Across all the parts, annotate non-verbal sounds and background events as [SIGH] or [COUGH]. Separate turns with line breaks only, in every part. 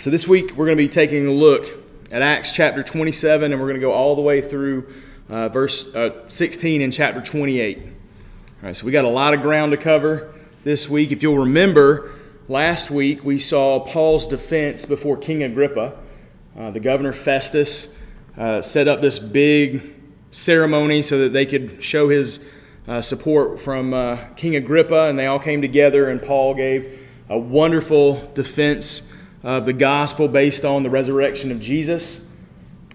So this week we're going to be taking a look at Acts chapter 27, and we're going to go all the way through uh, verse uh, 16 in chapter 28. All right, so we got a lot of ground to cover this week. If you'll remember, last week we saw Paul's defense before King Agrippa. Uh, the governor Festus uh, set up this big ceremony so that they could show his uh, support from uh, King Agrippa, and they all came together, and Paul gave a wonderful defense of the gospel based on the resurrection of Jesus.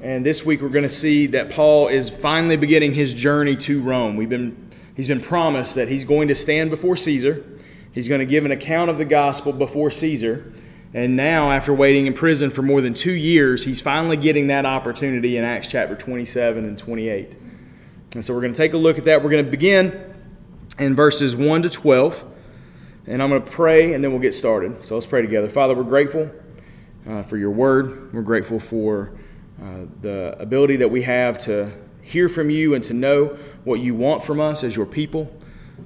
And this week we're going to see that Paul is finally beginning his journey to Rome. We've been, he's been promised that he's going to stand before Caesar. He's going to give an account of the gospel before Caesar. And now, after waiting in prison for more than two years, he's finally getting that opportunity in Acts chapter 27 and 28. And so we're going to take a look at that. We're going to begin in verses 1 to 12. And I'm going to pray and then we'll get started. So let's pray together. Father, we're grateful uh, for your word. We're grateful for uh, the ability that we have to hear from you and to know what you want from us as your people.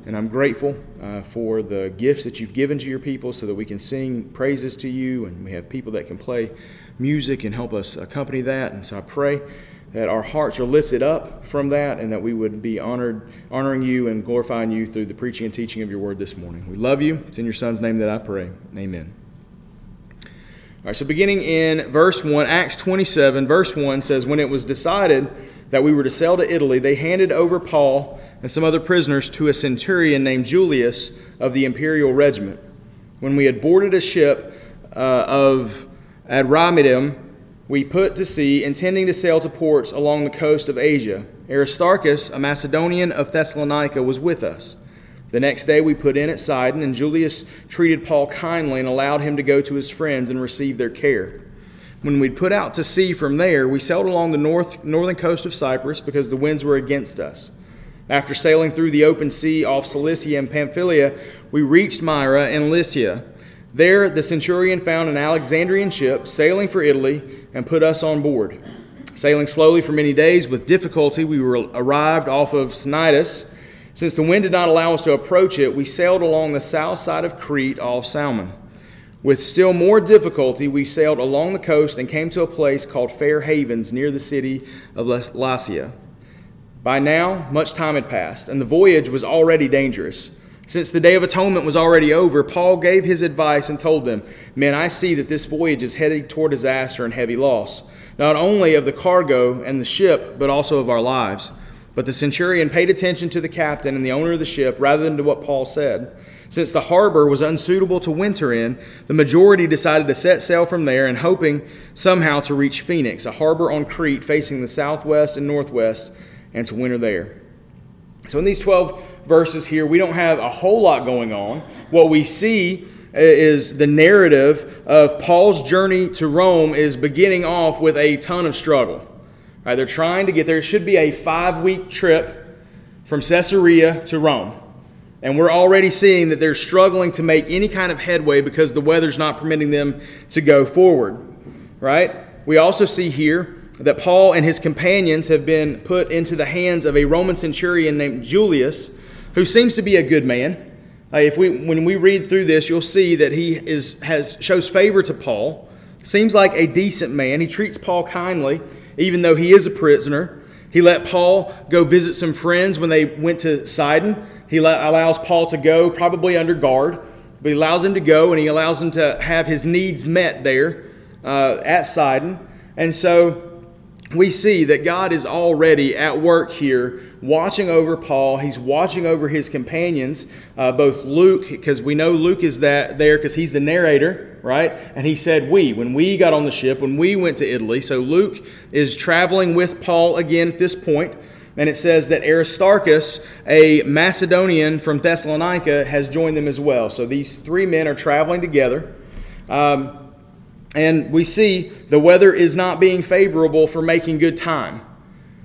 And I'm grateful uh, for the gifts that you've given to your people so that we can sing praises to you and we have people that can play music and help us accompany that. And so I pray that our hearts are lifted up from that and that we would be honored, honoring you and glorifying you through the preaching and teaching of your word this morning. We love you. It's in your son's name that I pray. Amen. All right, so beginning in verse 1, Acts 27, verse 1 says, When it was decided that we were to sail to Italy, they handed over Paul and some other prisoners to a centurion named Julius of the imperial regiment. When we had boarded a ship uh, of Adramyttium, we put to sea, intending to sail to ports along the coast of Asia. Aristarchus, a Macedonian of Thessalonica, was with us. The next day we put in at Sidon, and Julius treated Paul kindly and allowed him to go to his friends and receive their care. When we'd put out to sea from there, we sailed along the north, northern coast of Cyprus because the winds were against us. After sailing through the open sea off Cilicia and Pamphylia, we reached Myra and Lycia. There, the centurion found an Alexandrian ship sailing for Italy and put us on board. Sailing slowly for many days with difficulty, we were arrived off of Cnidus. Since the wind did not allow us to approach it, we sailed along the south side of Crete off Salmon. With still more difficulty, we sailed along the coast and came to a place called Fair Havens near the city of Lasea. By now, much time had passed, and the voyage was already dangerous. Since the Day of Atonement was already over, Paul gave his advice and told them, Men, I see that this voyage is headed toward disaster and heavy loss, not only of the cargo and the ship, but also of our lives. But the centurion paid attention to the captain and the owner of the ship rather than to what Paul said. Since the harbor was unsuitable to winter in, the majority decided to set sail from there and hoping somehow to reach Phoenix, a harbor on Crete facing the southwest and northwest, and to winter there. So in these 12 verses here, we don't have a whole lot going on. What we see is the narrative of Paul's journey to Rome is beginning off with a ton of struggle. Right, they're trying to get there. It should be a five week trip from Caesarea to Rome. And we're already seeing that they're struggling to make any kind of headway because the weather's not permitting them to go forward. Right? We also see here that Paul and his companions have been put into the hands of a Roman centurion named Julius who seems to be a good man. Uh, if we, when we read through this, you'll see that he is, has, shows favor to Paul. Seems like a decent man. He treats Paul kindly, even though he is a prisoner. He let Paul go visit some friends when they went to Sidon. He let, allows Paul to go, probably under guard, but he allows him to go and he allows him to have his needs met there uh, at Sidon. And so we see that God is already at work here watching over Paul. He's watching over his companions, uh, both Luke, because we know Luke is that there because he's the narrator, right? And he said we when we got on the ship when we went to Italy. So Luke is traveling with Paul again at this. And it says that Aristarchus, a Macedonian from Thessalonica, has joined them as well. So these three men are traveling together. Um, and we see the weather is not being favorable for making good time.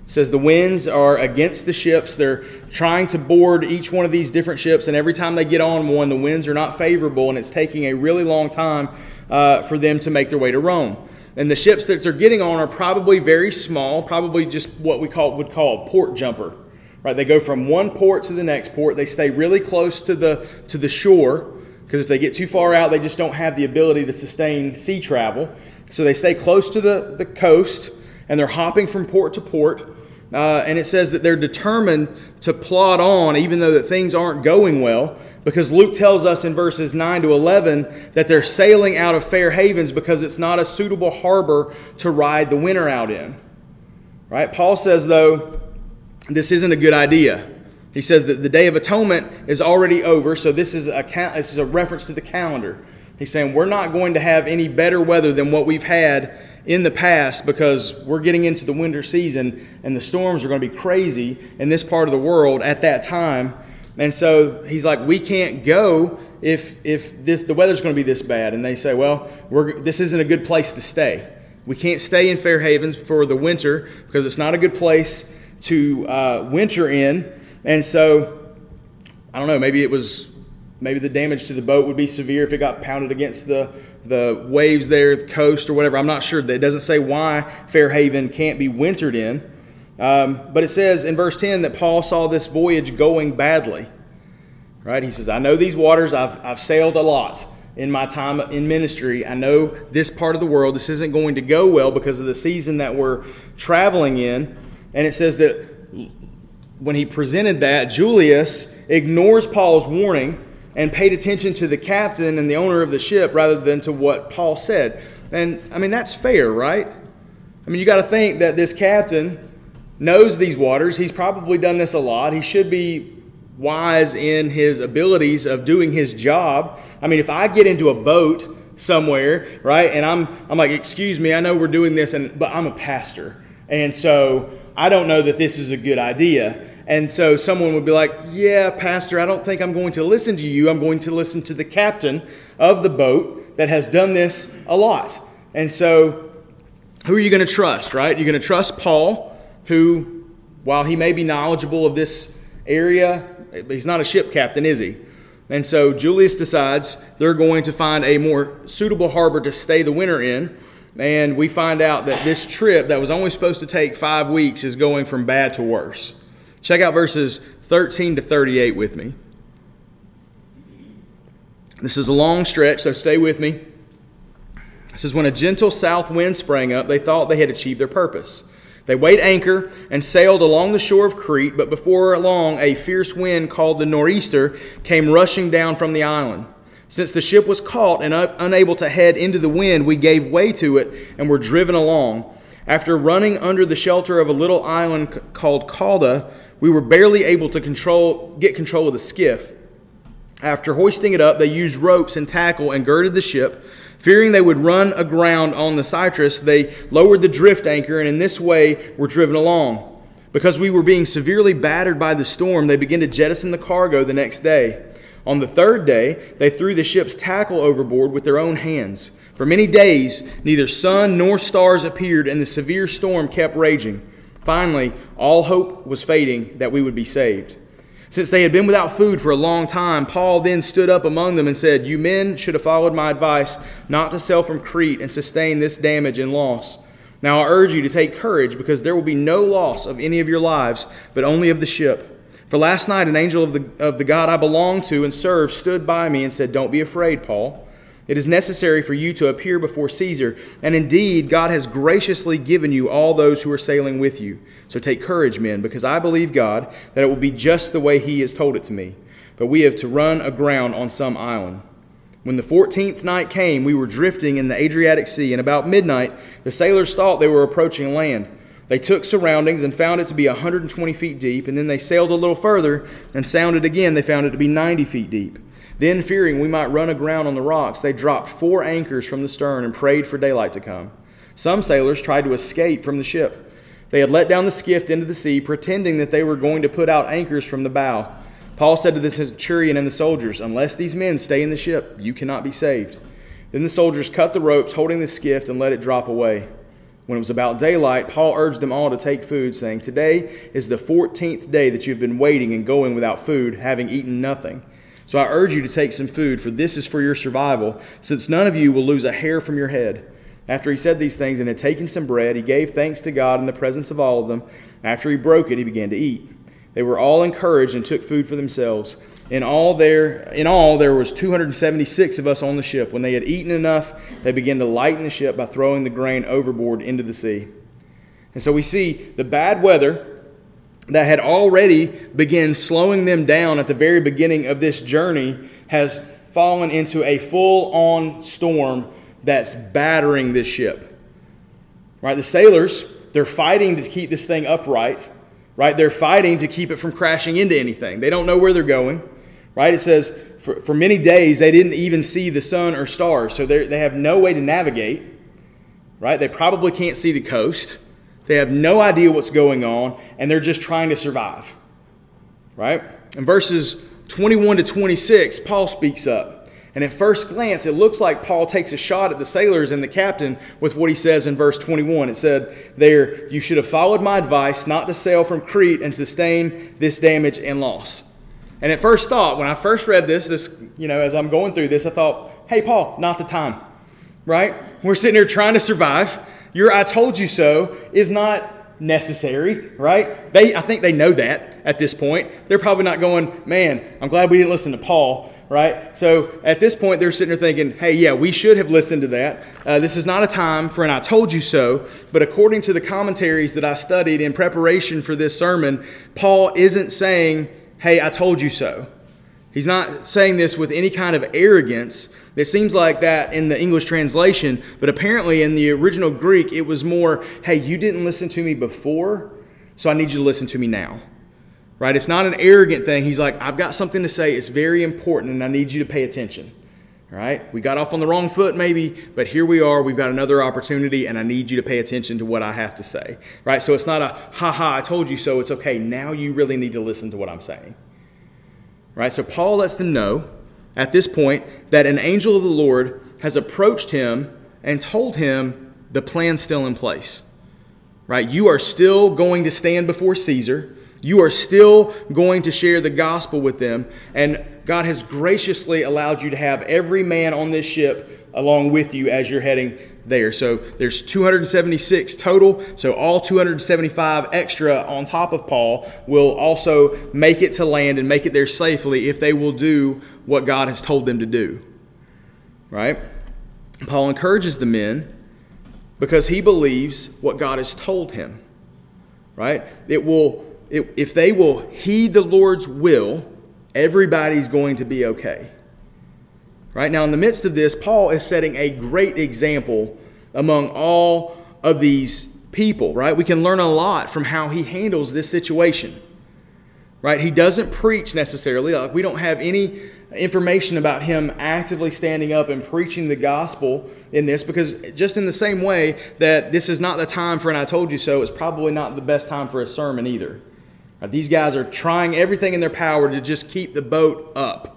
It says the winds are against the ships. They're trying to board each one of these different ships, and every time they get on one, the winds are not favorable, and it's taking a really long time uh, for them to make their way to Rome. And the ships that they're getting on are probably very small, probably just what we call would call a port jumper. Right? They go from one port to the next port. They stay really close to the to the shore because if they get too far out, they just don't have the ability to sustain sea travel. So they stay close to the, the coast and they're hopping from port to port. Uh, and it says that they're determined to plod on even though that things aren't going well because Luke tells us in verses 9 to 11 that they're sailing out of Fair Havens because it's not a suitable harbor to ride the winter out in. Right? Paul says, though, this isn't a good idea. He says that the Day of Atonement is already over, so this is a, this is a reference to the calendar. He's saying we're not going to have any better weather than what we've had in the past because we're getting into the winter season and the storms are going to be crazy in this part of the world at that time. And so he's like, we can't go if if this the weather's going to be this bad. And they say, well, we're, this isn't a good place to stay. We can't stay in Fair Havens for the winter because it's not a good place to uh, winter in. And so I don't know. Maybe it was maybe the damage to the boat would be severe if it got pounded against the the waves there, the coast, or whatever. I'm not sure. It doesn't say why Fair Haven can't be wintered in. Um, but it says in verse 10 that Paul saw this voyage going badly. Right? He says, I know these waters, I've, I've sailed a lot in my time in ministry. I know this part of the world, this isn't going to go well because of the season that we're traveling in. And it says that when he presented that, Julius ignores Paul's warning and paid attention to the captain and the owner of the ship rather than to what Paul said. And I mean, that's fair, right? I mean, you got to think that this captain knows these waters. He's probably done this a lot. He should be wise in his abilities of doing his job. I mean, if I get into a boat somewhere, right, and I'm I'm like, "Excuse me, I know we're doing this and but I'm a pastor." And so, I don't know that this is a good idea. And so someone would be like, "Yeah, pastor, I don't think I'm going to listen to you. I'm going to listen to the captain of the boat that has done this a lot." And so, who are you going to trust, right? You're going to trust Paul who, while he may be knowledgeable of this area, he's not a ship captain, is he? And so Julius decides they're going to find a more suitable harbor to stay the winter in. And we find out that this trip that was only supposed to take five weeks is going from bad to worse. Check out verses 13 to 38 with me. This is a long stretch, so stay with me. This is when a gentle south wind sprang up, they thought they had achieved their purpose. They weighed anchor and sailed along the shore of Crete, but before long a fierce wind called the nor'easter came rushing down from the island. Since the ship was caught and unable to head into the wind, we gave way to it and were driven along. After running under the shelter of a little island called Cauda, we were barely able to control, get control of the skiff. After hoisting it up, they used ropes and tackle and girded the ship. Fearing they would run aground on the Syrtis, they lowered the drift anchor and in this way were driven along. Because we were being severely battered by the storm, they began to jettison the cargo the next day. On the third day, they threw the ship's tackle overboard with their own hands. For many days, neither sun nor stars appeared, and the severe storm kept raging. Finally, all hope was fading that we would be saved. Since they had been without food for a long time, Paul then stood up among them and said, You men should have followed my advice not to sail from Crete and sustain this damage and loss. Now I urge you to take courage, because there will be no loss of any of your lives, but only of the ship. For last night an angel of the, of the God I belong to and serve stood by me and said, Don't be afraid, Paul. It is necessary for you to appear before Caesar, and indeed, God has graciously given you all those who are sailing with you. So take courage, men, because I believe God that it will be just the way He has told it to me. But we have to run aground on some island. When the fourteenth night came, we were drifting in the Adriatic Sea, and about midnight, the sailors thought they were approaching land. They took surroundings and found it to be 120 feet deep, and then they sailed a little further and sounded again. They found it to be 90 feet deep. Then, fearing we might run aground on the rocks, they dropped four anchors from the stern and prayed for daylight to come. Some sailors tried to escape from the ship. They had let down the skiff into the sea, pretending that they were going to put out anchors from the bow. Paul said to the centurion and the soldiers, Unless these men stay in the ship, you cannot be saved. Then the soldiers cut the ropes holding the skiff and let it drop away. When it was about daylight, Paul urged them all to take food, saying, Today is the fourteenth day that you have been waiting and going without food, having eaten nothing. So I urge you to take some food, for this is for your survival, since none of you will lose a hair from your head. After he said these things and had taken some bread, he gave thanks to God in the presence of all of them. After he broke it, he began to eat. They were all encouraged and took food for themselves. In all there in all there was 276 of us on the ship. When they had eaten enough, they began to lighten the ship by throwing the grain overboard into the sea. And so we see the bad weather that had already begun slowing them down at the very beginning of this journey has fallen into a full-on storm that's battering this ship. Right? The sailors, they're fighting to keep this thing upright right? They're fighting to keep it from crashing into anything. They don't know where they're going, right? It says for, for many days they didn't even see the sun or stars, so they have no way to navigate, right? They probably can't see the coast. They have no idea what's going on, and they're just trying to survive, right? In verses 21 to 26, Paul speaks up. And at first glance, it looks like Paul takes a shot at the sailors and the captain with what he says in verse 21. It said, There, you should have followed my advice not to sail from Crete and sustain this damage and loss. And at first thought, when I first read this, this, you know, as I'm going through this, I thought, hey, Paul, not the time, right? We're sitting here trying to survive. Your I told you so is not necessary, right? They, I think they know that at this point. They're probably not going, man, I'm glad we didn't listen to Paul right? So at this point, they're sitting there thinking, hey, yeah, we should have listened to that. Uh, this is not a time for an I told you so. But according to the commentaries that I studied in preparation for this sermon, Paul isn't saying, hey, I told you so. He's not saying this with any kind of arrogance. It seems like that in the English translation, but apparently in the original Greek, it was more, hey, you didn't listen to me before, so I need you to listen to me now right? It's not an arrogant thing. He's like, I've got something to say. It's very important, and I need you to pay attention. Right? We got off on the wrong foot, maybe, but here we are. We've got another opportunity, and I need you to pay attention to what I have to say. Right? So it's not a, ha ha, I told you so. It's okay. Now you really need to listen to what I'm saying. Right? So Paul lets them know at this point that an angel of the Lord has approached him and told him the plan's still in place. Right? You are still going to stand before Caesar. You are still going to share the gospel with them. And God has graciously allowed you to have every man on this ship along with you as you're heading there. So there's 276 total. So all 275 extra on top of Paul will also make it to land and make it there safely if they will do what God has told them to do. Right? Paul encourages the men because he believes what God has told him. Right? It will if they will heed the Lord's will, everybody's going to be okay. Right now, in the midst of this, Paul is setting a great example among all of these people, right? We can learn a lot from how he handles this situation. Right? He doesn't preach necessarily. Like we don't have any information about him actively standing up and preaching the gospel in this because just in the same way that this is not the time for an I told you so, it's probably not the best time for a sermon either. These guys are trying everything in their power to just keep the boat up.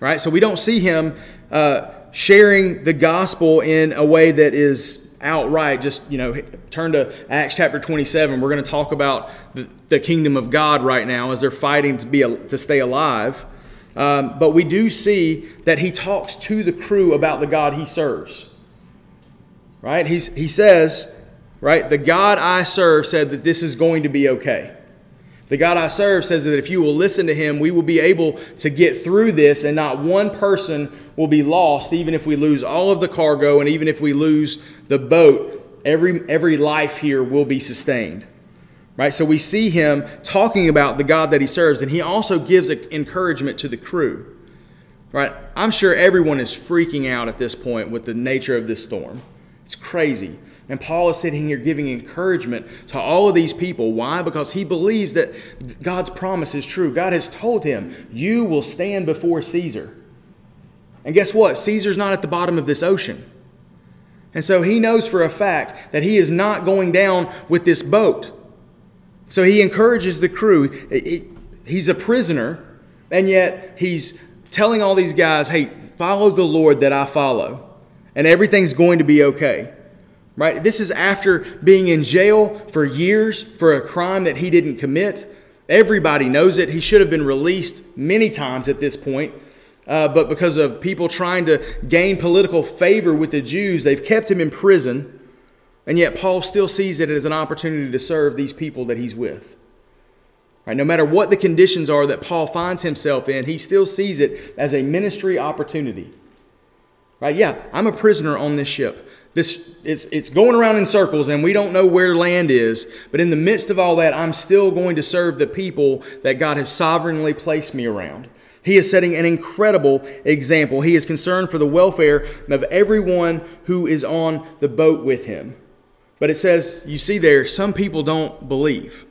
Right? So we don't see him uh, sharing the gospel in a way that is outright. Just, you know, turn to Acts chapter 27. We're going to talk about the, the kingdom of God right now as they're fighting to, be, to stay alive. Um, but we do see that he talks to the crew about the God he serves. Right? He's, he says, right, the God I serve said that this is going to be okay. The God I serve says that if you will listen to him, we will be able to get through this, and not one person will be lost, even if we lose all of the cargo and even if we lose the boat. Every, every life here will be sustained. Right? So we see him talking about the God that he serves, and he also gives encouragement to the crew. Right? I'm sure everyone is freaking out at this point with the nature of this storm. It's crazy. And Paul is sitting here giving encouragement to all of these people. Why? Because he believes that God's promise is true. God has told him, You will stand before Caesar. And guess what? Caesar's not at the bottom of this ocean. And so he knows for a fact that he is not going down with this boat. So he encourages the crew. He's a prisoner, and yet he's telling all these guys, Hey, follow the Lord that I follow, and everything's going to be okay right? This is after being in jail for years for a crime that he didn't commit. Everybody knows it. He should have been released many times at this point. Uh, but because of people trying to gain political favor with the Jews, they've kept him in prison. And yet, Paul still sees it as an opportunity to serve these people that he's with. Right? No matter what the conditions are that Paul finds himself in, he still sees it as a ministry opportunity. Right? Yeah, I'm a prisoner on this ship. This it's it's going around in circles and we don't know where land is, but in the midst of all that, I'm still going to serve the people that God has sovereignly placed me around. He is setting an incredible example. He is concerned for the welfare of everyone who is on the boat with him. But it says, you see there, some people don't believe.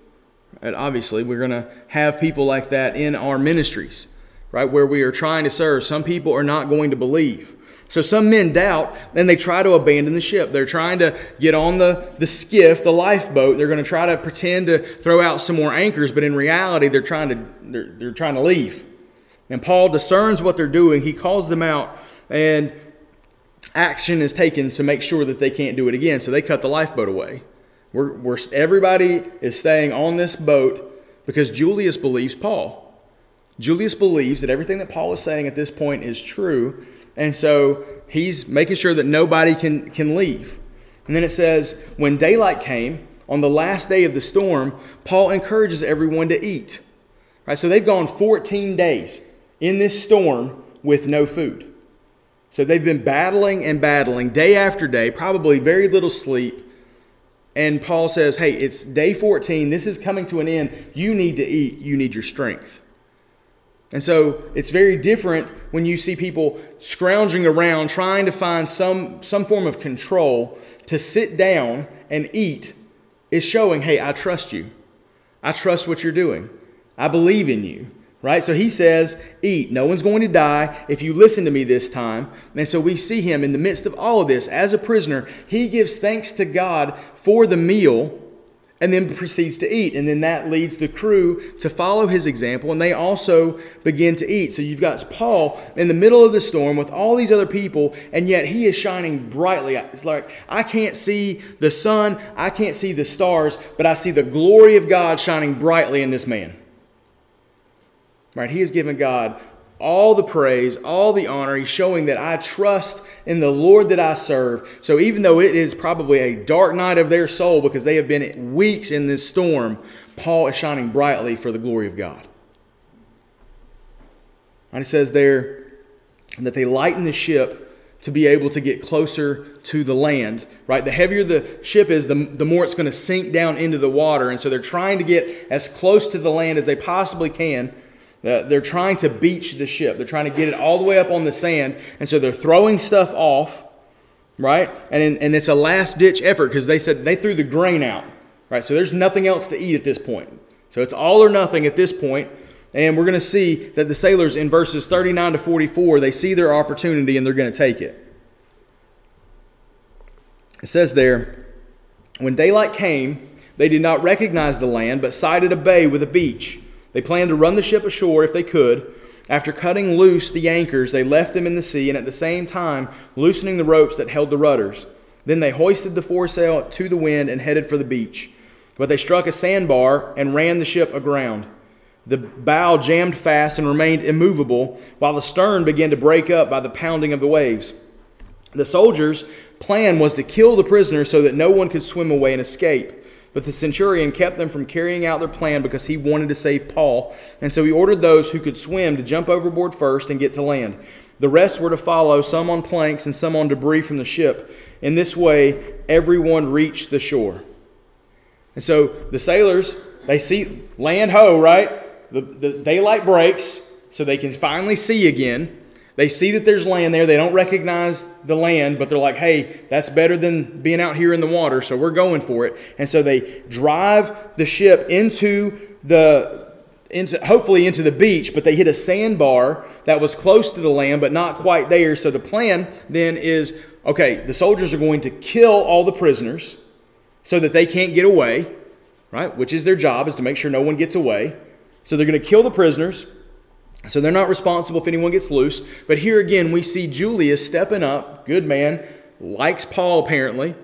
And obviously, we're going to have people like that in our ministries, right, where we are trying to serve. Some people are not going to believe. So some men doubt and they try to abandon the ship. They're trying to get on the, the skiff, the lifeboat. They're going to try to pretend to throw out some more anchors, but in reality, they're trying to, they're, they're trying to leave. And Paul discerns what they're doing. He calls them out, and action is taken to make sure that they can't do it again. So they cut the lifeboat away. We're, we're, everybody is staying on this boat because Julius believes Paul. Julius believes that everything that Paul is saying at this point is true, and so he's making sure that nobody can, can leave. And then it says, when daylight came, on the last day of the storm, Paul encourages everyone to eat. Right, so they've gone 14 days in this storm with no food. So they've been battling and battling day after day, probably very little sleep. And Paul says, Hey, it's day 14. This is coming to an end. You need to eat. You need your strength. And so it's very different when you see people scrounging around trying to find some, some form of control to sit down and eat is showing, hey, I trust you. I trust what you're doing. I believe in you right? So he says, Eat. No one's going to die if you listen to me this time. And so we see him in the midst of all of this as a prisoner. He gives thanks to God for the meal and then proceeds to eat. And then that leads the crew to follow his example, and they also begin to eat. So you've got Paul in the middle of the storm with all these other people, and yet he is shining brightly. It's like, I can't see the sun, I can't see the stars, but I see the glory of God shining brightly in this man. Right? He has given God all the praise, all the honor. He's showing that I trust in the Lord that I serve. So even though it is probably a dark night of their soul because they have been weeks in this storm, Paul is shining brightly for the glory of God. And it says there that they lighten the ship to be able to get closer to the land, right? The heavier the ship is, the, the more it's going to sink down into the water. And so they're trying to get as close to the land as they possibly can they're trying to beach the ship. They're trying to get it all the way up on the sand. And so they're throwing stuff off, right? And, and it's a last ditch effort because they said they threw the grain out, right? So there's nothing else to eat at this point. So it's all or nothing at this point. And we're going to see that the sailors in verses 39 to 44, they see their opportunity and they're going to take it. It says there, when daylight came, they did not recognize the land, but sighted a bay with a beach. They planned to run the ship ashore if they could. After cutting loose the anchors, they left them in the sea and at the same time loosening the ropes that held the rudders. Then they hoisted the foresail to the wind and headed for the beach. But they struck a sandbar and ran the ship aground. The bow jammed fast and remained immovable, while the stern began to break up by the pounding of the waves. The soldiers' plan was to kill the prisoners so that no one could swim away and escape. But the centurion kept them from carrying out their plan because he wanted to save Paul. And so he ordered those who could swim to jump overboard first and get to land. The rest were to follow, some on planks and some on debris from the ship. In this way, everyone reached the shore. And so the sailors, they see land ho, right? The, the daylight breaks, so they can finally see again. They see that there's land there. They don't recognize the land, but they're like, hey, that's better than being out here in the water, so we're going for it. And so they drive the ship into the into hopefully into the beach, but they hit a sandbar that was close to the land but not quite there. So the plan then is okay, the soldiers are going to kill all the prisoners so that they can't get away, right? Which is their job is to make sure no one gets away. So they're going to kill the prisoners. So they're not responsible if anyone gets loose. But here again, we see Julius stepping up, good man, likes Paul apparently.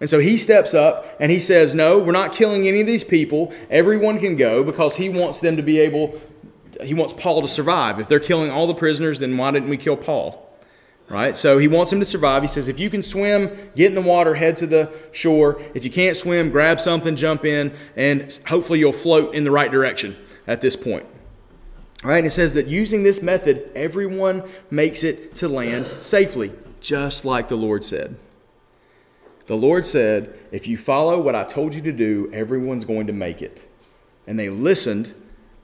And so he steps up and he says, No, we're not killing any of these people. Everyone can go because he wants them to be able, he wants Paul to survive. If they're killing all the prisoners, then why didn't we kill Paul? right? So he wants him to survive. He says, if you can swim, get in the water, head to the shore. If you can't swim, grab something, jump in, and hopefully you'll float in the right direction at this point. Right, and it says that using this method, everyone makes it to land safely, just like the Lord said. The Lord said, If you follow what I told you to do, everyone's going to make it. And they listened,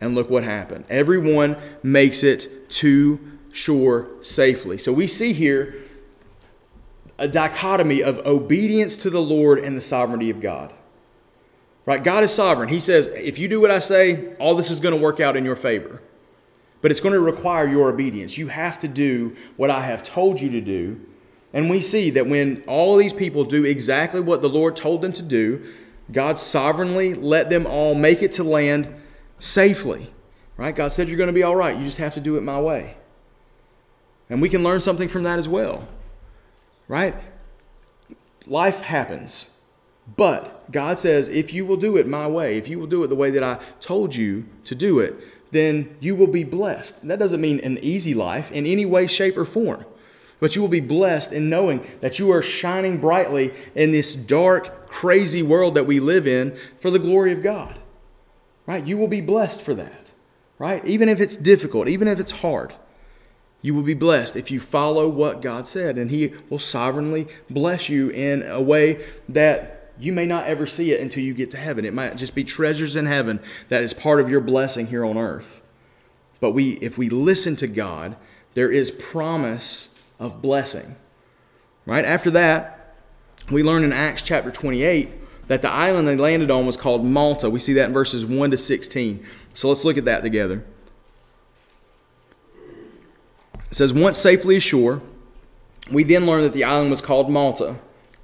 and look what happened. Everyone makes it to shore safely. So we see here a dichotomy of obedience to the Lord and the sovereignty of God. Right? God is sovereign. He says, if you do what I say, all this is going to work out in your favor. But it's going to require your obedience. You have to do what I have told you to do. And we see that when all these people do exactly what the Lord told them to do, God sovereignly let them all make it to land safely. Right? God said you're going to be all right. You just have to do it my way. And we can learn something from that as well. Right? Life happens. But God says, if you will do it my way, if you will do it the way that I told you to do it, then you will be blessed. that doesn't mean an easy life in any way, shape, or form. But you will be blessed in knowing that you are shining brightly in this dark, crazy world that we live in for the glory of God. Right? You will be blessed for that. Right? Even if it's difficult, even if it's hard. You will be blessed if you follow what God said, and He will sovereignly bless you in a way that you may not ever see it until you get to heaven. It might just be treasures in heaven that is part of your blessing here on earth. But we, if we listen to God, there is promise of blessing. Right? After that, we learn in Acts chapter 28 that the island they landed on was called Malta. We see that in verses 1 to 16. So let's look at that together. It says, Once safely ashore, we then learned that the island was called Malta.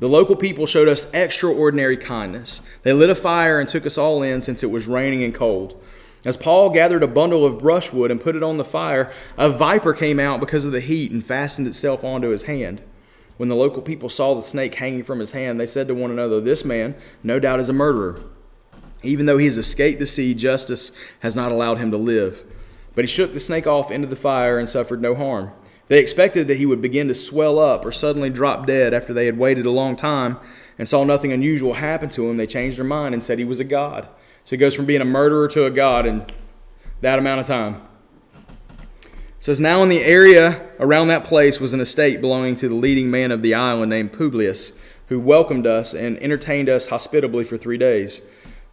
The local people showed us extraordinary kindness. They lit a fire and took us all in since it was raining and cold. As Paul gathered a bundle of brushwood and put it on the fire, a viper came out because of the heat and fastened itself onto his hand. When the local people saw the snake hanging from his hand, they said to one another, This man, no doubt, is a murderer. Even though he has escaped the sea, justice has not allowed him to live. But he shook the snake off into the fire and suffered no harm. They expected that he would begin to swell up or suddenly drop dead after they had waited a long time and saw nothing unusual happen to him. They changed their mind and said he was a god. So he goes from being a murderer to a god in that amount of time. It says now in the area around that place was an estate belonging to the leading man of the island named Publius, who welcomed us and entertained us hospitably for three days.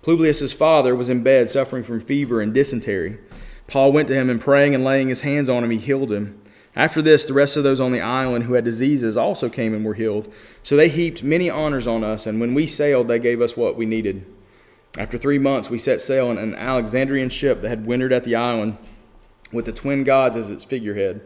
Publius's father was in bed suffering from fever and dysentery. Paul went to him and praying and laying his hands on him, he healed him. After this, the rest of those on the island who had diseases also came and were healed. So they heaped many honors on us, and when we sailed, they gave us what we needed. After three months, we set sail in an Alexandrian ship that had wintered at the island with the twin gods as its figurehead.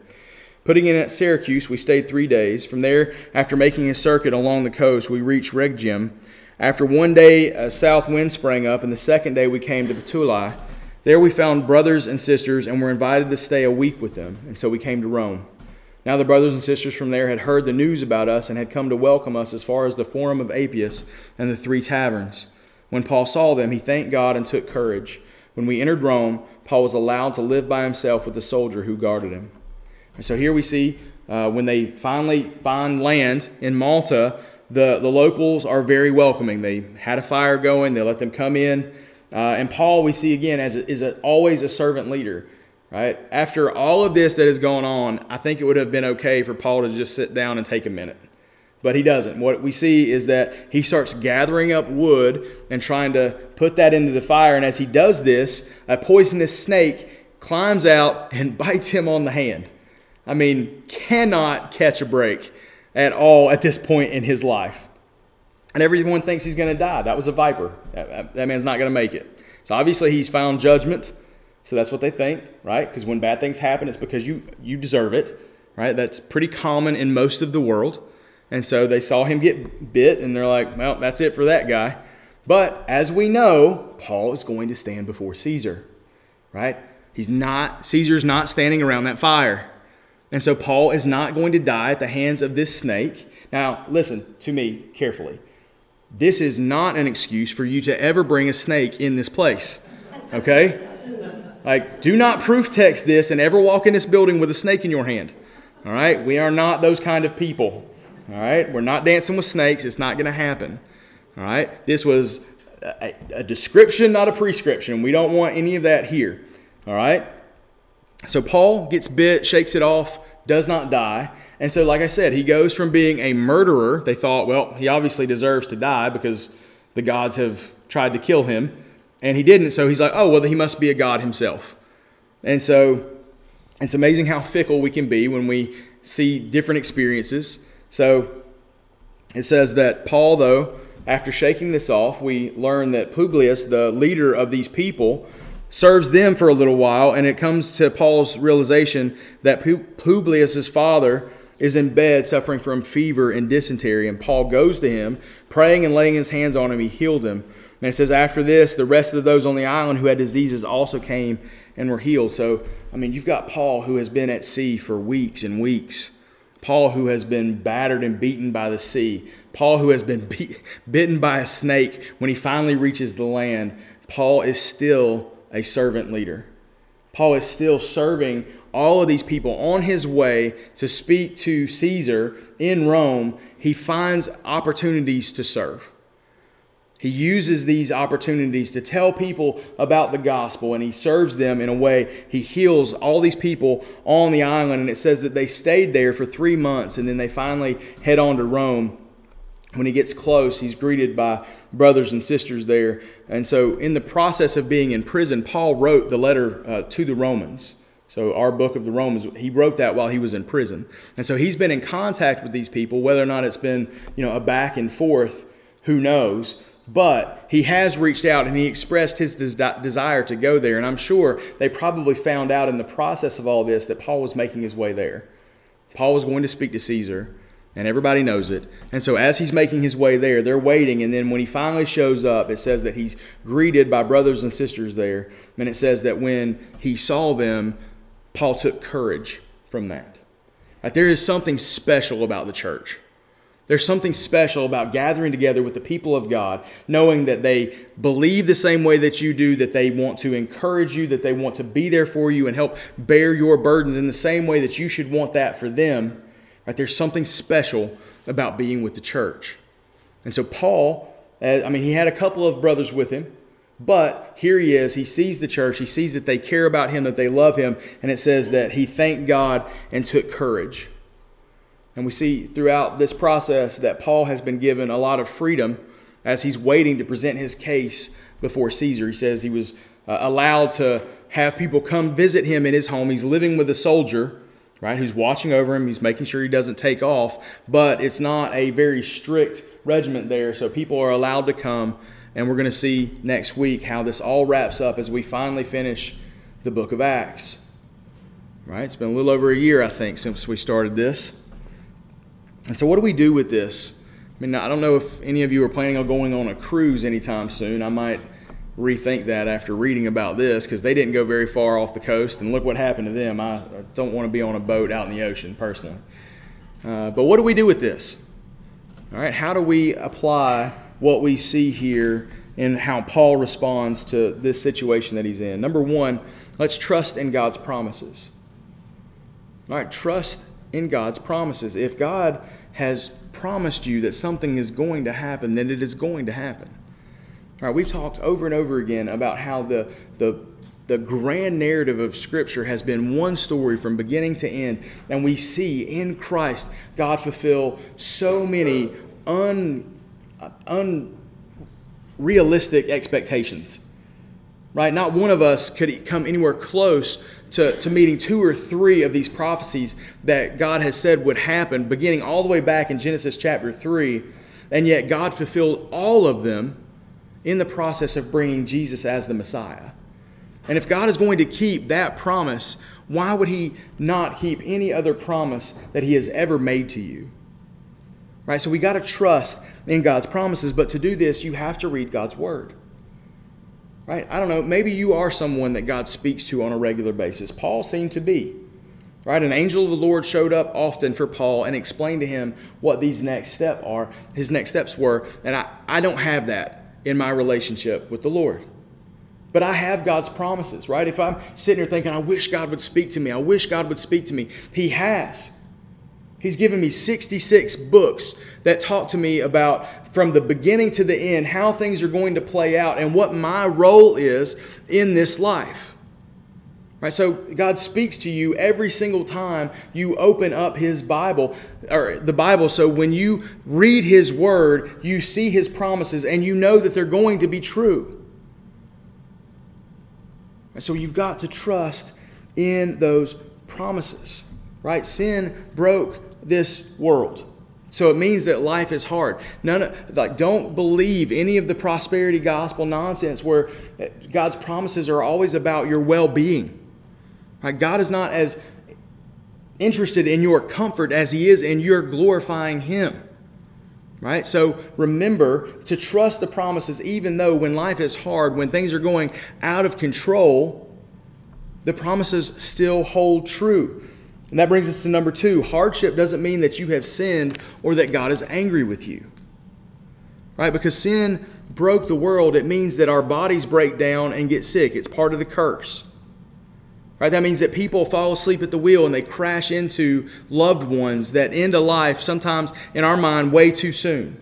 Putting in at Syracuse, we stayed three days. From there, after making a circuit along the coast, we reached Rhegium. After one day, a south wind sprang up, and the second day we came to Puteoli. There we found brothers and sisters and were invited to stay a week with them, and so we came to Rome. Now the brothers and sisters from there had heard the news about us and had come to welcome us as far as the Forum of Appius and the three taverns. When Paul saw them, he thanked God and took courage. When we entered Rome, Paul was allowed to live by himself with the soldier who guarded him. And so here we see uh, when they finally find land in Malta, the, the locals are very welcoming. They had a fire going, they let them come in. Uh, and Paul, we see again, as a, is a, always a servant leader. Right? After all of this that has gone on, I think it would have been okay for Paul to just sit down and take a minute. But he doesn't. What we see is that he starts gathering up wood and trying to put that into the fire. And as he does this, a poisonous snake climbs out and [LAUGHS] bites him on the hand. I mean, cannot catch a break at all at this point in his life and everyone thinks he's going to die. That was a viper. That, that man's not going to make it. So obviously he's found judgment. So that's what they think, right? Because when bad things happen, it's because you you deserve it, right? That's pretty common in most of the world. And so they saw him get bit, and they're like, well, that's it for that guy. But as we know, Paul is going to stand before Caesar, right? He's not, Caesar's not standing around that fire. And so Paul is not going to die at the hands of this snake. Now, listen to me carefully. This is not an excuse for you to ever bring a snake in this place. Okay? Like, do not proof text this and ever walk in this building with a snake in your hand. All right? We are not those kind of people. All right? We're not dancing with snakes. It's not going to happen. All right? This was a, a, description, not a prescription. We don't want any of that here. All right? So Paul gets bit, shakes it off, does not die. And so, like I said, he goes from being a murderer. They thought, well, he obviously deserves to die because the gods have tried to kill him. And he didn't. So he's like, oh, well, he must be a god himself. And so it's amazing how fickle we can be when we see different experiences. So it says that Paul, though, after shaking this off, we learn that Publius, the leader of these people, serves them for a little while, and it comes to Paul's realization that Publius's father is in bed suffering from fever and dysentery, and Paul goes to him, praying and laying his hands on him. He healed him. And it says, after this, the rest of those on the island who had diseases also came and were healed. So, I mean, you've got Paul who has been at sea for weeks and weeks. Paul who has been battered and beaten by the sea. Paul who has been [LAUGHS] beat, bitten by a snake. When he finally reaches the land, Paul is still a servant leader. Paul is still serving all of these people on his way to speak to Caesar in Rome. He finds opportunities to serve. He uses these opportunities to tell people about the gospel and he serves them in a way. He heals all these people on the island, and it says that they stayed there for three months and then they finally head on to Rome. When he gets close, he's greeted by brothers and sisters there. And so, in the process of being in prison, Paul wrote the letter uh, to the Romans. So, our book of the Romans, he wrote that while he was in prison. And so, he's been in contact with these people, whether or not it's been you know, a back and forth, who knows. But he has reached out and he expressed his des- desire to go there. And I'm sure they probably found out in the process of all this that Paul was making his way there. Paul was going to speak to Caesar, and everybody knows it. And so as he's making his way there, they're waiting. And then when he finally shows up, it says that he's greeted by brothers and sisters there. And it says that when he saw them, Paul took courage from that. Like there is something special about the church. There's something special about gathering together with the people of God, knowing that they believe the same way that you do, that they want to encourage you, that they want to be there for you and help bear your burdens in the same way that you should want that for them. Right? There's something special about being with the church. And so, Paul, uh, I mean, he had a couple of brothers with him, but here he is. He sees the church, he sees that they care about him, that they love him, and it says that he thanked God and took courage. And we see throughout this process that Paul has been given a lot of freedom as he's waiting to present his case before Caesar. He says he was uh, allowed to have people come visit him in his home. He's living with a soldier, right, who's watching over him. He's making sure he doesn't take off, but it's not a very strict regiment there, so people are allowed to come. And we're going to see next week how this all wraps up as we finally finish the book of Acts. Right? It's been a little over a year, I think, since we started this. And so, what do we do with this? I mean, I don't know if any of you are planning on going on a cruise anytime soon. I might rethink that after reading about this because they didn't go very far off the coast, and look what happened to them. I don't want to be on a boat out in the ocean personally. Uh, but what do we do with this? All right, how do we apply what we see here and how Paul responds to this situation that he's in? Number one, let's trust in God's promises. All right, trust in God's promises. If God has promised you that something is going to happen, then it is going to happen. All right, we've talked over and over again about how the, the, the grand narrative of Scripture has been one story from beginning to end, and we see in Christ God fulfill so many un, unrealistic expectations. Right? Not one of us could come anywhere close to, to meeting two or three of these prophecies that God has said would happen, beginning all the way back in Genesis chapter 3. And yet God fulfilled all of them in the process of bringing Jesus as the Messiah. And if God is going to keep that promise, why would He not keep any other promise that He has ever made to you? Right? So we got to trust in God's promises, but to do this, you have to read God's Word right? I don't know, maybe you are someone that God speaks to on a regular basis. Paul seemed to be. Right? An angel of the Lord showed up often for Paul and explained to him what these next step are, his next steps were. And I, I don't have that in my relationship with the Lord. But I have God's promises, right? If I'm sitting here thinking, I wish God would speak to me, I wish God would speak to me, He has. He's given me 66 books that talk to me about from the beginning to the end how things are going to play out and what my role is in this life. Right? So God speaks to you every single time you open up his Bible or the Bible. So when you read his word, you see his promises and you know that they're going to be true. And So you've got to trust in those promises. Right? Sin broke this world. So it means that life is hard. None of, like don't believe any of the prosperity gospel nonsense where God's promises are always about your well-being. Right? God is not as interested in your comfort as he is in your glorifying him. Right? So remember to trust the promises even though when life is hard, when things are going out of control, the promises still hold true. And that brings us to number two. Hardship doesn't mean that you have sinned or that God is angry with you. Right? Because sin broke the world, it means that our bodies break down and get sick. It's part of the curse. Right? That means that people fall asleep at the wheel and they crash into loved ones that end a life, sometimes in our mind, way too soon.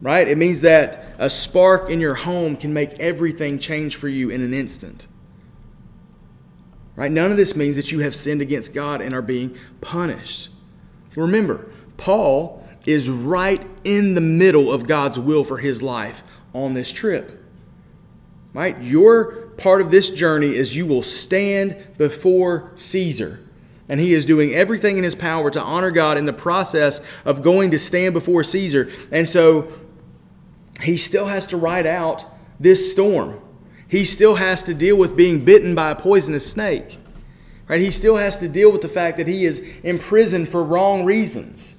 Right? It means that a spark in your home can make everything change for you in an instant. Right? None of this means that you have sinned against God and are being punished. Remember, Paul is right in the middle of God's will for his life on this trip. Right? Your part of this journey is you will stand before Caesar. And he is doing everything in his power to honor God in the process of going to stand before Caesar. And so he still has to ride out this storm. He still has to deal with being bitten by a poisonous snake. Right? He still has to deal with the fact that he is imprisoned for wrong reasons.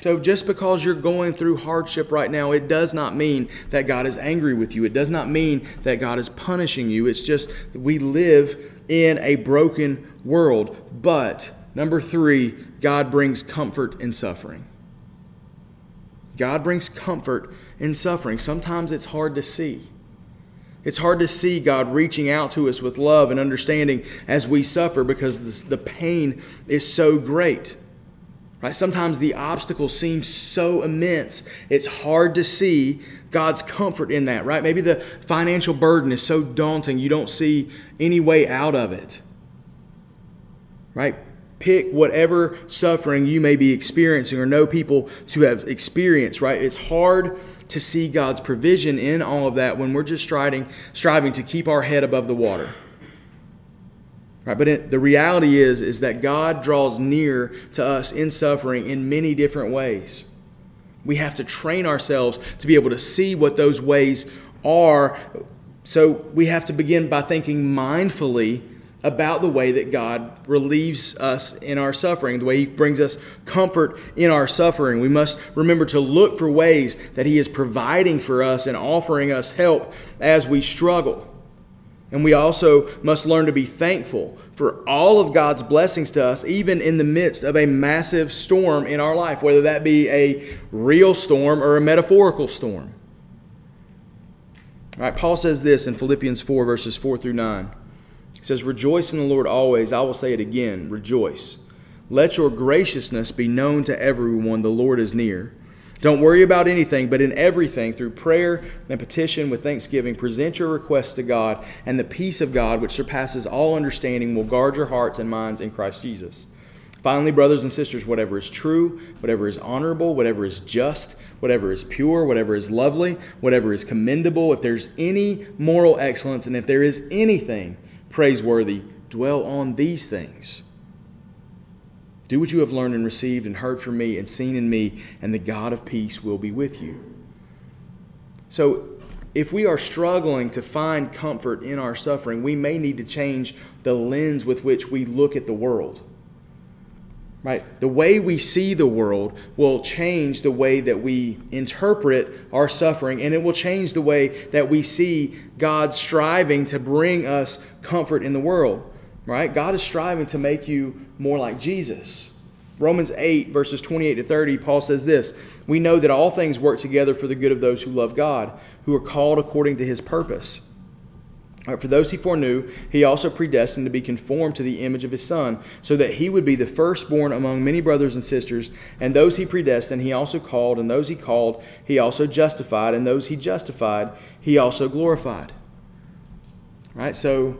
So, just because you're going through hardship right now, it does not mean that God is angry with you. It does not mean that God is punishing you. It's just we live in a broken world. But, number three, God brings comfort in suffering. God brings comfort in suffering. Sometimes it's hard to see. It's hard to see God reaching out to us with love and understanding as we suffer because the pain is so great. Right? Sometimes the obstacle seems so immense, it's hard to see God's comfort in that, right? Maybe the financial burden is so daunting you don't see any way out of it. Right? Pick whatever suffering you may be experiencing or know people to have experienced, right? It's hard to see God's provision in all of that when we're just striving, striving to keep our head above the water. Right? But it, the reality is, is that God draws near to us in suffering in many different ways. We have to train ourselves to be able to see what those ways are. So we have to begin by thinking mindfully about the way that God relieves us in our suffering, the way He brings us comfort in our suffering. We must remember to look for ways that He is providing for us and offering us help as we struggle. And we also must learn to be thankful for all of God's blessings to us, even in the midst of a massive storm in our life, whether that be a real storm or a metaphorical storm. All right, Paul says this in Philippians 4, verses 4 through 9. Says, Rejoice in the Lord always. I will say it again, rejoice. Let your graciousness be known to everyone, the Lord is near. Don't worry about anything, but in everything, through prayer and petition with thanksgiving, present your requests to God, and the peace of God, which surpasses all understanding, will guard your hearts and minds in Christ Jesus. Finally, brothers and sisters, whatever is true, whatever is honorable, whatever is just, whatever is pure, whatever is lovely, whatever is commendable, if there's any moral excellence, and if there is anything praiseworthy, dwell on these things. Do what you have learned and received and heard from me and seen in me, and the God of peace will be with you. So, if we are struggling to find comfort in our suffering, we may need to change the lens with which we look at the world. Right? The way we see the world will change the way that we interpret our suffering, and it will change the way that we see God striving to bring us comfort in the world. Right? God is striving to make you more like Jesus. Romans 8, verses 28 to 30, Paul says this We know that all things work together for the good of those who love God, who are called according to his purpose. For those he foreknew, he also predestined to be conformed to the image of his Son, so that he would be the firstborn among many brothers and sisters. And those he predestined, he also called, and those he called, he also justified, and those he justified, he also glorified. Right? So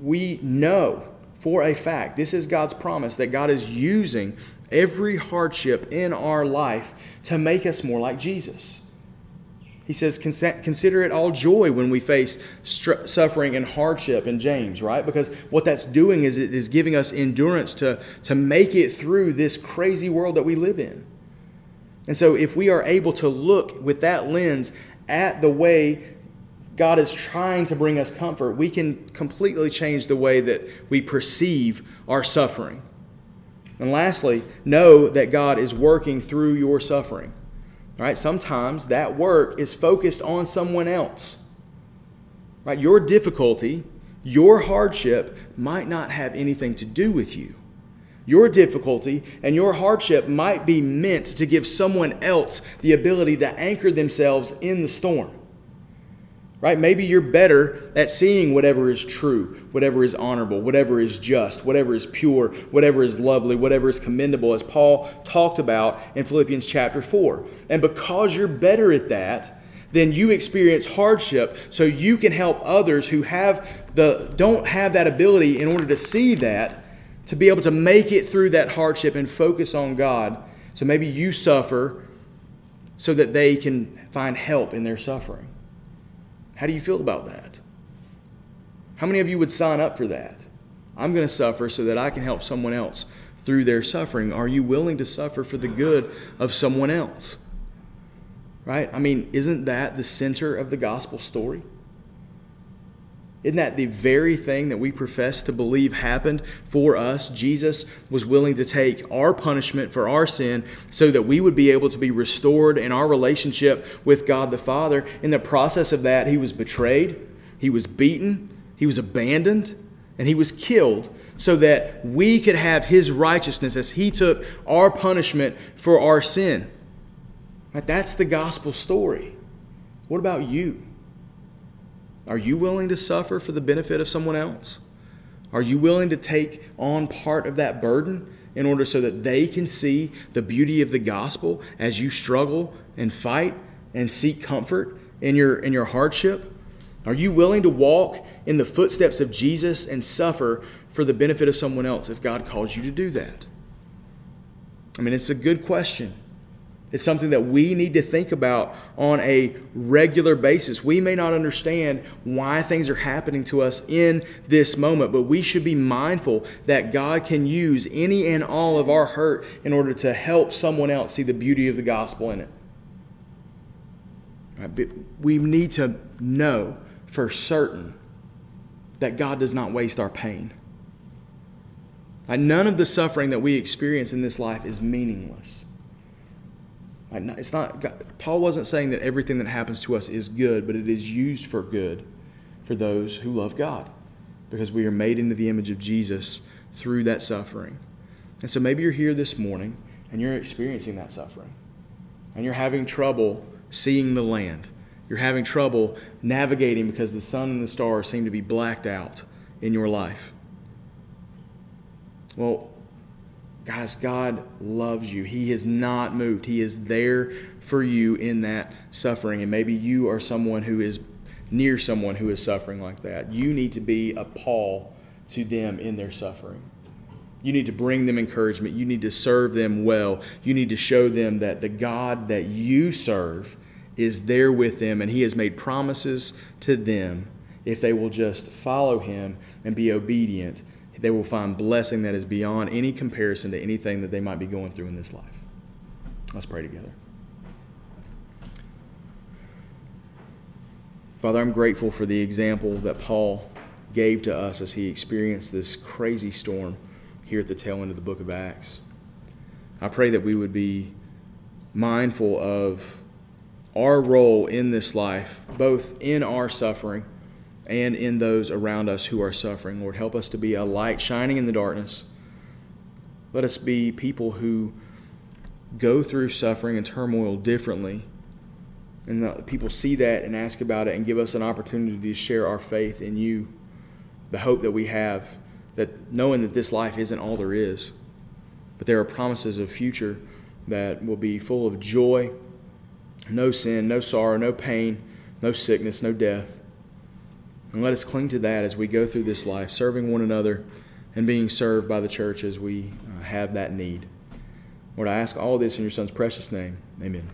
we know for a fact, this is God's promise, that God is using every hardship in our life to make us more like Jesus. He says, consider it all joy when we face suffering and hardship in James, right? Because what that's doing is it is giving us endurance to, to make it through this crazy world that we live in. And so, if we are able to look with that lens at the way God is trying to bring us comfort, we can completely change the way that we perceive our suffering. And lastly, know that God is working through your suffering. Right? Sometimes that work is focused on someone else. Right? Your difficulty, your hardship might not have anything to do with you. Your difficulty and your hardship might be meant to give someone else the ability to anchor themselves in the storm right? Maybe you're better at seeing whatever is true, whatever is honorable, whatever is just, whatever is pure, whatever is lovely, whatever is commendable, as Paul talked about in Philippians chapter 4. And because you're better at that, then you experience hardship so you can help others who have the don't have that ability in order to see that to be able to make it through that hardship and focus on God. So maybe you suffer so that they can find help in their suffering. How do you feel about that? How many of you would sign up for that? I'm going to suffer so that I can help someone else through their suffering. Are you willing to suffer for the good of someone else? Right? I mean, isn't that the center of the gospel story? Isn't that the very thing that we profess to believe happened for us? Jesus was willing to take our punishment for our sin so that we would be able to be restored in our relationship with God the Father. In the process of that, he was betrayed, he was beaten, he was abandoned, and he was killed so that we could have his righteousness as he took our punishment for our sin. Right? That's the gospel story. What about you? Are you willing to suffer for the benefit of someone else? Are you willing to take on part of that burden in order so that they can see the beauty of the gospel as you struggle and fight and seek comfort in your, in your hardship? Are you willing to walk in the footsteps of Jesus and suffer for the benefit of someone else if God calls you to do that? I mean, it's a good question. It's something that we need to think about on a regular basis. We may not understand why things are happening to us in this moment, but we should be mindful that God can use any and all of our hurt in order to help someone else see the beauty of the gospel in it. Right? We need to know for certain that God does not waste our pain. None of the suffering that we experience in this life is meaningless. It's not, Paul wasn't saying that everything that happens to us is good, but it is used for good for those who love God because we are made into the image of Jesus through that suffering. And so maybe you're here this morning and you're experiencing that suffering and you're having trouble seeing the land. You're having trouble navigating because the sun and the stars seem to be blacked out in your life. Well, Guys, God loves you. He is not moved. He is there for you in that suffering. And maybe you are someone who is near someone who is suffering like that. You need to be a Paul to them in their suffering. You need to bring them encouragement. You need to serve them well. You need to show them that the God that you serve is there with them and He has made promises to them if they will just follow Him and be obedient they will find blessing that is beyond any comparison to anything that they might be going through in this life. Let's pray together. Father, I'm grateful for the example that Paul gave to us as he experienced this crazy storm here at the tail end of the book of Acts. I pray that we would be mindful of our role in this life, both in our suffering and in those around us who are suffering. Lord, help us to be a light shining in the darkness. Let us be people who go through suffering and turmoil differently and people see that and ask about it and give us an opportunity to share our faith in you, the hope that we have, that knowing that this life isn't all there is, but there are promises of future that will be full of joy, no sin, no sorrow, no pain, no sickness, no death. And let us cling to that as we go through this life, serving one another and being served by the church as we uh, have that need. Lord, I ask all this in your Son's precious name. Amen.